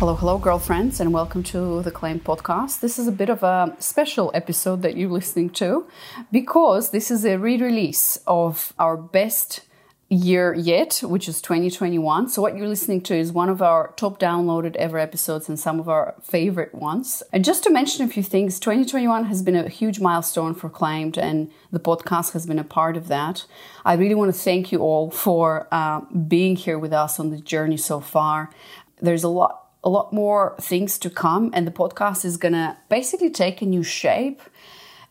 Hello, hello, girlfriends, and welcome to the Claimed podcast. This is a bit of a special episode that you're listening to because this is a re release of our best year yet, which is 2021. So, what you're listening to is one of our top downloaded ever episodes and some of our favorite ones. And just to mention a few things, 2021 has been a huge milestone for Claimed, and the podcast has been a part of that. I really want to thank you all for uh, being here with us on the journey so far. There's a lot a lot more things to come, and the podcast is gonna basically take a new shape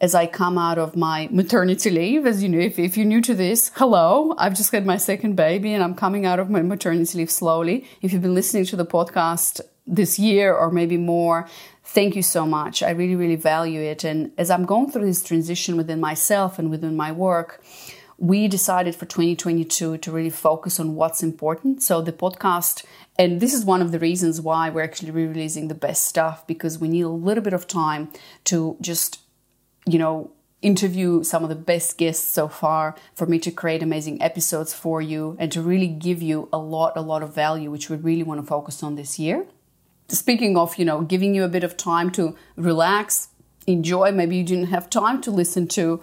as I come out of my maternity leave. As you know, if, if you're new to this, hello, I've just had my second baby and I'm coming out of my maternity leave slowly. If you've been listening to the podcast this year or maybe more, thank you so much. I really, really value it. And as I'm going through this transition within myself and within my work, we decided for 2022 to really focus on what's important. So the podcast, and this is one of the reasons why we're actually re-releasing the best stuff because we need a little bit of time to just, you know, interview some of the best guests so far for me to create amazing episodes for you and to really give you a lot, a lot of value, which we really want to focus on this year. Speaking of, you know, giving you a bit of time to relax, enjoy, maybe you didn't have time to listen to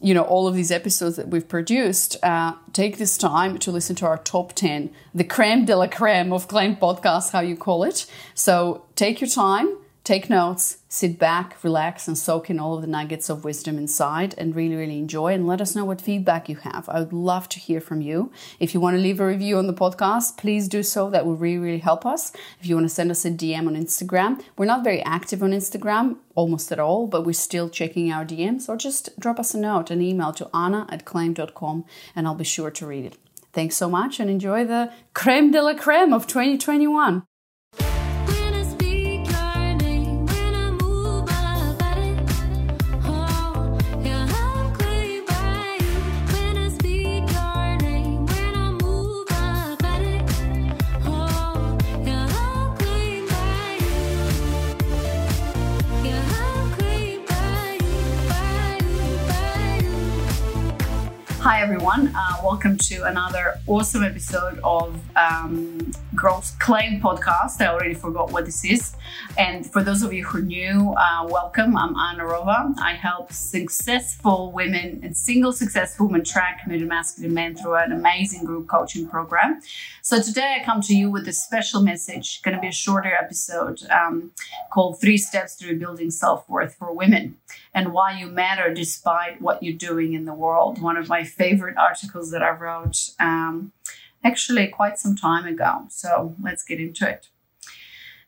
you know all of these episodes that we've produced uh, take this time to listen to our top 10 the creme de la creme of Claimed podcast how you call it. So take your time take notes sit back relax and soak in all of the nuggets of wisdom inside and really really enjoy and let us know what feedback you have. I would love to hear from you. If you want to leave a review on the podcast please do so. That will really really help us. If you want to send us a dm on instagram we're not very active on instagram almost at all but we're still checking our dms or just drop us a note an email to anna at claimed.com and i'll be sure to read it. Thanks so much and enjoy the creme de la creme of 2021 everyone. Uh, welcome to another awesome episode of um, Girls Claim podcast. I already forgot what this is. And for those of you who are new, uh, welcome. I'm Anna Rova. I help successful women and single successful women track committed masculine men through an amazing group coaching program. So today I come to you with a special message, going to be a shorter episode um, called Three Steps to Rebuilding Self Worth for Women and Why You Matter Despite What You're Doing in the World. One of my favorite articles that I wrote um, actually quite some time ago. So let's get into it.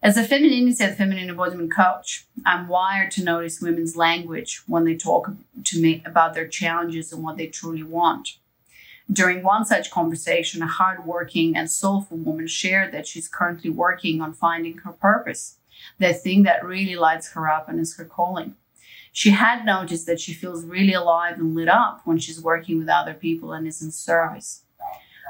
As a femininity and feminine embodiment coach, I'm wired to notice women's language when they talk to me about their challenges and what they truly want. During one such conversation, a hardworking and soulful woman shared that she's currently working on finding her purpose, that thing that really lights her up and is her calling. She had noticed that she feels really alive and lit up when she's working with other people and is in service.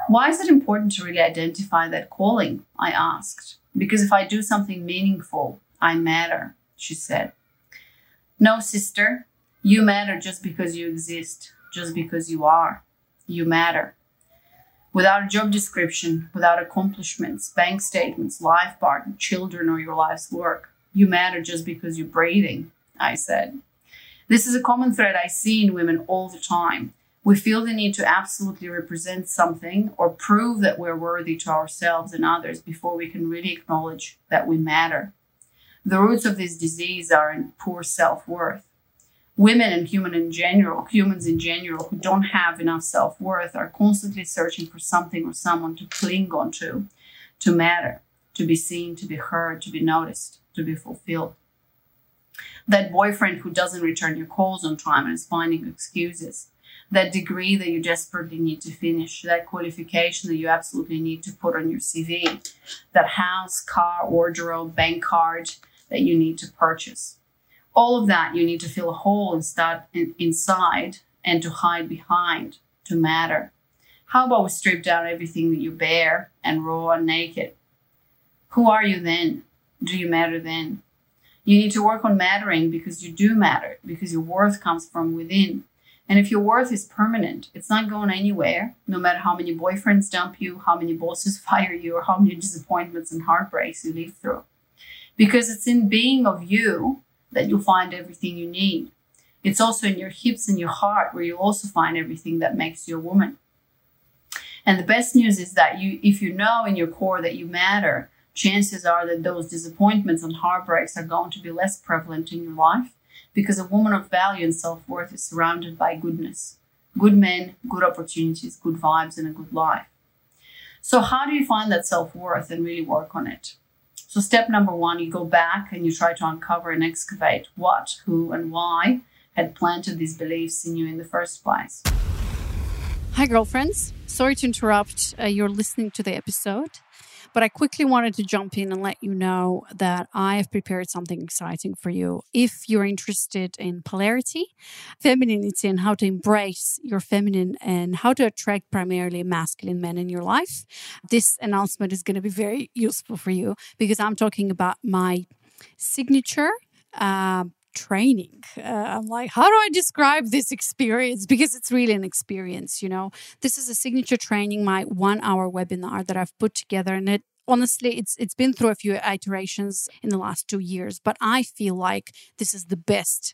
Why is it important to really identify that calling? I asked. Because if I do something meaningful, I matter, she said. No, sister, you matter just because you exist, just because you are. You matter. Without a job description, without accomplishments, bank statements, life partner, children, or your life's work, you matter just because you're breathing, I said. This is a common thread I see in women all the time. We feel the need to absolutely represent something or prove that we're worthy to ourselves and others before we can really acknowledge that we matter. The roots of this disease are in poor self worth. Women and human in general, humans in general who don't have enough self worth are constantly searching for something or someone to cling on to, to matter, to be seen, to be heard, to be noticed, to be fulfilled that boyfriend who doesn't return your calls on time and is finding excuses, that degree that you desperately need to finish, that qualification that you absolutely need to put on your CV, that house, car, wardrobe, bank card that you need to purchase. All of that you need to fill a hole and start in, inside and to hide behind to matter. How about we strip down everything that you bear and raw and naked? Who are you then? Do you matter then? You need to work on mattering because you do matter, because your worth comes from within. And if your worth is permanent, it's not going anywhere, no matter how many boyfriends dump you, how many bosses fire you, or how many disappointments and heartbreaks you live through. because it's in being of you that you'll find everything you need. It's also in your hips and your heart where you'll also find everything that makes you a woman. And the best news is that you, if you know in your core that you matter, chances are that those disappointments and heartbreaks are going to be less prevalent in your life because a woman of value and self worth is surrounded by goodness good men, good opportunities, good vibes, and a good life. So, how do you find that self worth and really work on it? So, step number one, you go back and you try to uncover and excavate what, who, and why had planted these beliefs in you in the first place. Hi, girlfriends. Sorry to interrupt. Uh, you're listening to the episode. But I quickly wanted to jump in and let you know that I have prepared something exciting for you. If you're interested in polarity, femininity, and how to embrace your feminine and how to attract primarily masculine men in your life, this announcement is going to be very useful for you because I'm talking about my signature. Uh, training. Uh, I'm like, how do I describe this experience? Because it's really an experience, you know. This is a signature training, my one hour webinar that I've put together, and it honestly it's it's been through a few iterations in the last two years but i feel like this is the best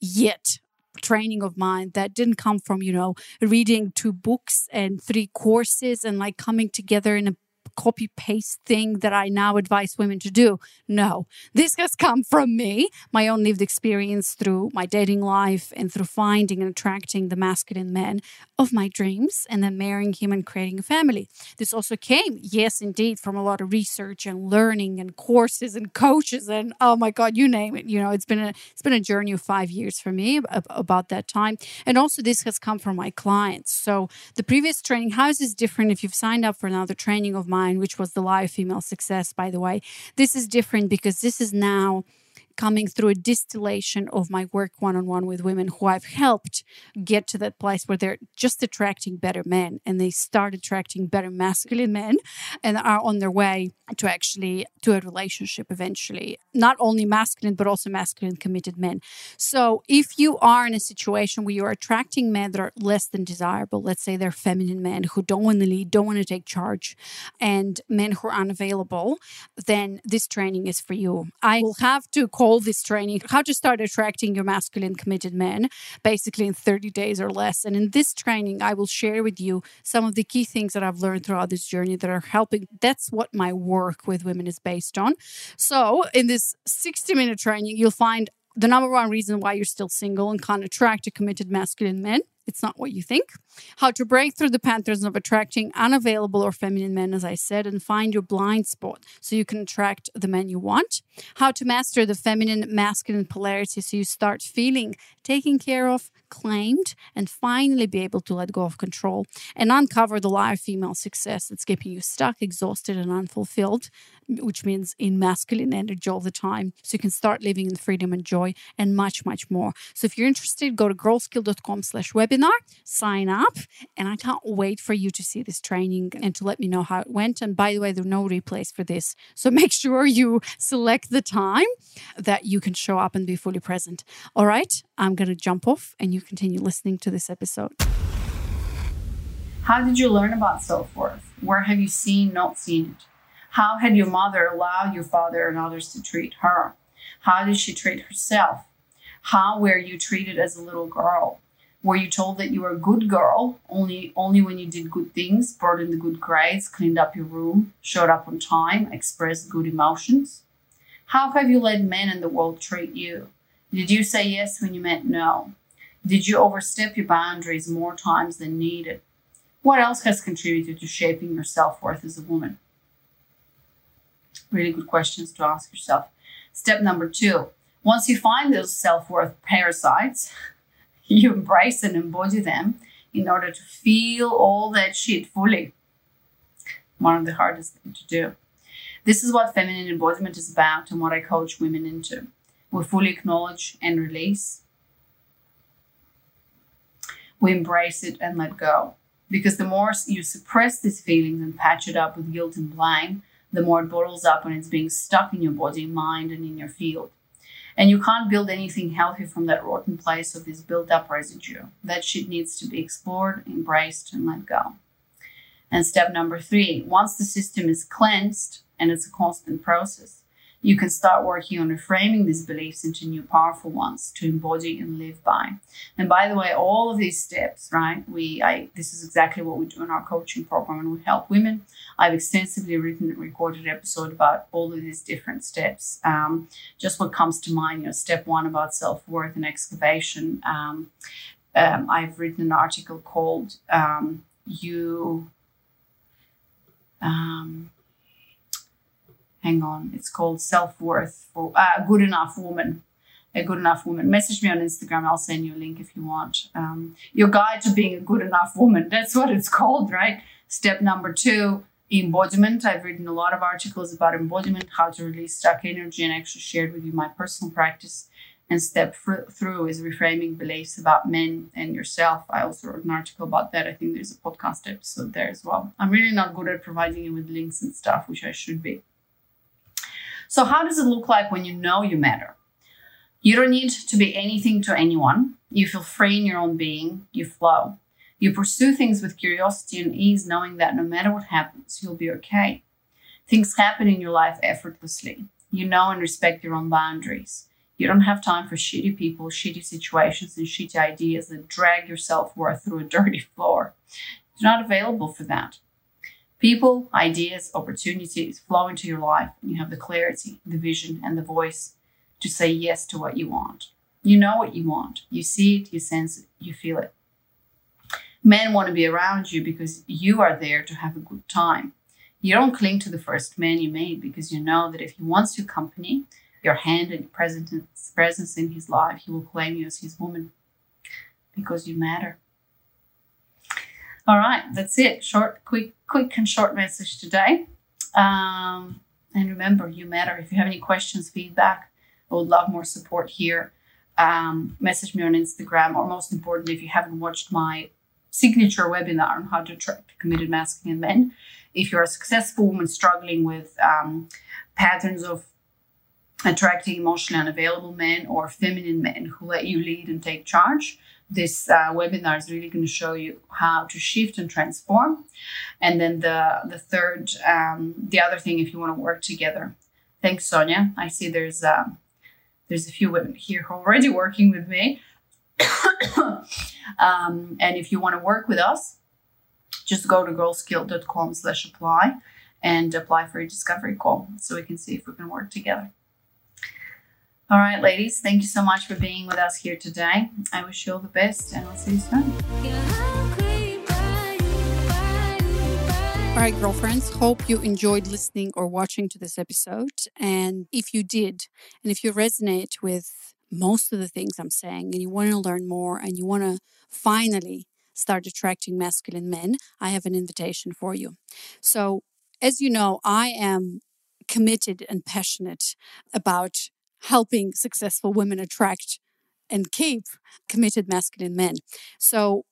yet training of mine that didn't come from you know reading two books and three courses and like coming together in a copy paste thing that I now advise women to do. No, this has come from me, my own lived experience through my dating life and through finding and attracting the masculine men of my dreams and then marrying him and creating a family. This also came, yes, indeed, from a lot of research and learning and courses and coaches and oh my God, you name it. You know, it's been a it's been a journey of five years for me about that time. And also this has come from my clients. So the previous training, how is this different if you've signed up for another training of mine, which was the live female success, by the way? This is different because this is now coming through a distillation of my work one on one with women who I've helped get to that place where they're just attracting better men and they start attracting better masculine men and are on their way to actually to a relationship eventually. Not only masculine but also masculine committed men. So if you are in a situation where you're attracting men that are less than desirable let's say they're feminine men who don't want to lead don't want to take charge and men who are unavailable then this training is for you. I will have to call call this training How to Start Attracting Your Masculine Committed Men, basically in 30 days or less. And in this training, I will share with you some of the key things that I've learned throughout this journey that are helping. That's what my work with women is based on. So, in this 60 minute training, you'll find the number one reason why you're still single and can't attract a committed masculine men it's not what you think. How to break through the patterns of attracting unavailable or feminine men, as I said, and find your blind spot so you can attract the men you want. How to master the feminine masculine polarity so you start feeling taken care of, claimed, and finally be able to let go of control and uncover the live female success that's keeping you stuck, exhausted, and unfulfilled, which means in masculine energy all the time. So you can start living in freedom and joy and much, much more. So if you're interested, go to girlsclaim.com slash webinar sign up. And I can't wait for you to see this training and to let me know how it went. And by the way, there are no replays for this. So make sure you select the time that you can show up and be fully present. All right, I'm going to jump off and you continue listening to this episode. How did you learn about self worth? Where have you seen, not seen it? How had your mother allowed your father and others to treat her? How did she treat herself? How were you treated as a little girl? Were you told that you were a good girl only only when you did good things, brought in the good grades, cleaned up your room, showed up on time, expressed good emotions? How have you let men in the world treat you? Did you say yes when you meant no? Did you overstep your boundaries more times than needed? What else has contributed to shaping your self worth as a woman? Really good questions to ask yourself. Step number two once you find those self worth parasites, you embrace and embody them in order to feel all that shit fully. One of the hardest things to do. This is what feminine embodiment is about and what I coach women into. We fully acknowledge and release. We embrace it and let go. Because the more you suppress these feelings and patch it up with guilt and blame, the more it bottles up and it's being stuck in your body, mind, and in your field. And you can't build anything healthy from that rotten place of this built up residue. That shit needs to be explored, embraced, and let go. And step number three once the system is cleansed, and it's a constant process, you can start working on reframing these beliefs into new powerful ones to embody and live by. And by the way, all of these steps, right? We, I, this is exactly what we do in our coaching program, and we help women. I've extensively written and recorded episode about all of these different steps. Um, just what comes to mind, you know, step one about self worth and excavation. Um, um, I've written an article called um, "You." Um, hang on, it's called Self Worth for uh, Good Enough Woman. A good enough woman. Message me on Instagram. I'll send you a link if you want. Um, your guide to being a good enough woman. That's what it's called, right? Step number two embodiment. I've written a lot of articles about embodiment, how to release stuck energy, and actually shared with you my personal practice. And step fr- through is reframing beliefs about men and yourself. I also wrote an article about that. I think there's a podcast episode there as well. I'm really not good at providing you with links and stuff, which I should be. So, how does it look like when you know you matter? You don't need to be anything to anyone. You feel free in your own being. You flow. You pursue things with curiosity and ease, knowing that no matter what happens, you'll be okay. Things happen in your life effortlessly. You know and respect your own boundaries. You don't have time for shitty people, shitty situations, and shitty ideas that drag your self worth through a dirty floor. You're not available for that. People, ideas, opportunities flow into your life, and you have the clarity, the vision, and the voice to say yes to what you want. You know what you want. You see it, you sense it, you feel it. Men want to be around you because you are there to have a good time. You don't cling to the first man you made because you know that if he wants your company, your hand and your presence in his life, he will claim you as his woman because you matter. All right, that's it. Short, quick, quick and short message today. Um, and remember, you matter. If you have any questions, feedback, I would love more support here. Um, message me on Instagram, or most importantly, if you haven't watched my signature webinar on how to attract committed masculine men, if you're a successful woman struggling with um, patterns of attracting emotionally unavailable men or feminine men who let you lead and take charge, this uh, webinar is really going to show you how to shift and transform. And then the the third, um, the other thing, if you want to work together. Thanks, Sonia. I see there's uh, there's a few women here who are already working with me. um, and if you want to work with us, just go to girlsclaim.com slash apply and apply for a discovery call so we can see if we can work together. All right, ladies, thank you so much for being with us here today. I wish you all the best, and I'll see you soon. All right, girlfriends, hope you enjoyed listening or watching to this episode. And if you did, and if you resonate with most of the things I'm saying, and you want to learn more, and you want to finally start attracting masculine men, I have an invitation for you. So, as you know, I am committed and passionate about helping successful women attract and keep committed masculine men. So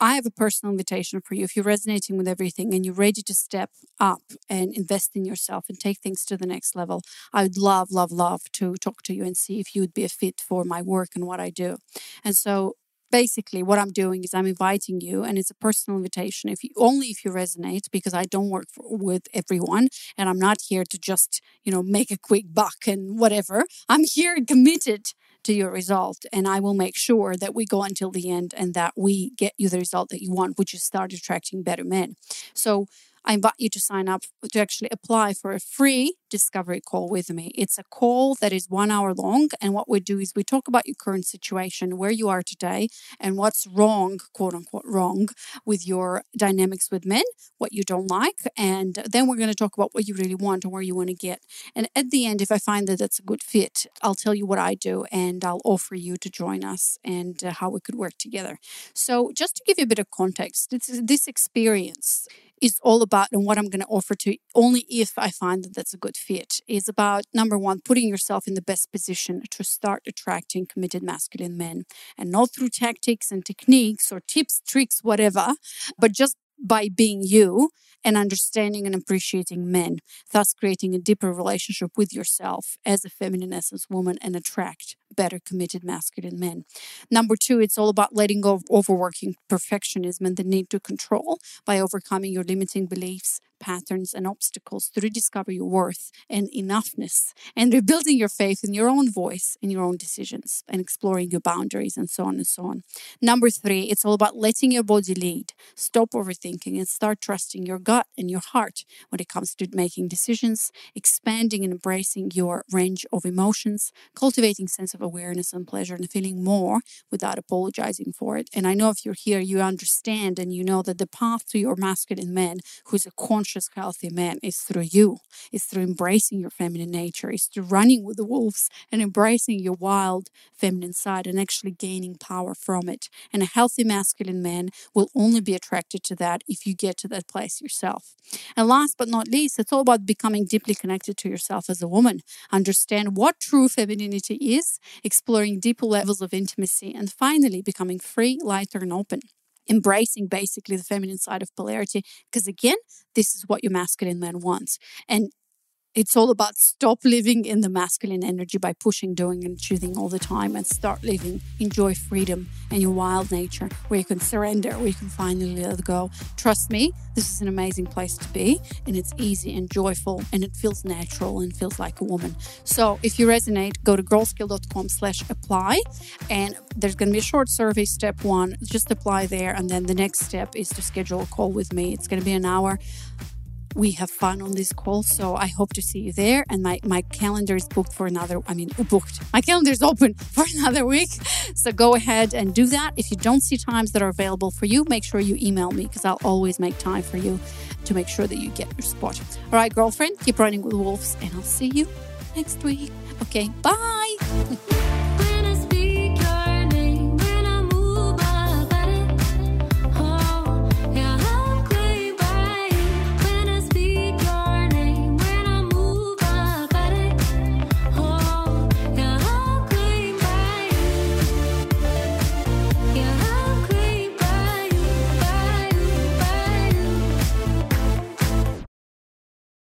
I have a personal invitation for you. If you're resonating with everything and you're ready to step up and invest in yourself and take things to the next level, I would love, love, love to talk to you and see if you would be a fit for my work and what I do. And so basically what i'm doing is i'm inviting you and it's a personal invitation if you only if you resonate because i don't work for, with everyone and i'm not here to just you know make a quick buck and whatever. I'm here committed to your result and i will make sure that we go until the end and that we get you the result that you want which is start attracting better men. So I invite you to sign up to actually apply for a free discovery call with me. It's a call that is one hour long. And what we do is we talk about your current situation, where you are today, and what's wrong, quote unquote, wrong with your dynamics with men, what you don't like. And then we're going to talk about what you really want and where you want to get. And at the end, if I find that that's a good fit, I'll tell you what I do and I'll offer you to join us and uh, how we could work together. So, just to give you a bit of context, this, this experience is all about and what I'm going to offer to only if I find that that's a good fit is about number one, putting yourself in the best position to start attracting committed masculine men. And not through tactics and techniques or tips, tricks, whatever, but just by being you and understanding and appreciating men, thus creating a deeper relationship with yourself as a feminine essence woman and attract better committed masculine men. Number two, it's all about letting go of overworking perfectionism and the need to control by overcoming your limiting beliefs, patterns, and obstacles to rediscover your worth and enoughness and rebuilding your faith in your own voice in your own decisions and exploring your boundaries and so on and so on. Number three, it's all about letting your body lead. Stop overthinking and start trusting your gut and your heart when it comes to making decisions, expanding and embracing your range of emotions, cultivating sense of awareness and pleasure and feeling more without apologizing for it. And I know if you're here, you understand and you know that the path to your masculine man who's a conscious healthy man is through you. It's through embracing your feminine nature. It's through running with the wolves and embracing your wild feminine side and actually gaining power from it. And a healthy masculine man will only be attracted to that if you get to that place yourself. And last but not least, it's all about becoming deeply connected to yourself as a woman. Understand what true femininity is, exploring deeper levels of intimacy, and finally becoming free, lighter, and open embracing basically the feminine side of polarity because again this is what your masculine man wants and it's all about stop living in the masculine energy by pushing, doing, and choosing all the time and start living, enjoy freedom and your wild nature where you can surrender, where you can finally let go. Trust me, this is an amazing place to be and it's easy and joyful and it feels natural and feels like a woman. So if you resonate, go to girlsclaim.com slash apply and there's going to be a short survey, step one, just apply there. And then the next step is to schedule a call with me. It's going to be an hour we have fun on this call. So I hope to see you there. And my, my calendar is booked for another, I mean, booked. My calendar is open for another week. So go ahead and do that. If you don't see times that are available for you, make sure you email me because I'll always make time for you to make sure that you get your spot. All right, girlfriend, keep running with wolves and I'll see you next week. Okay, bye.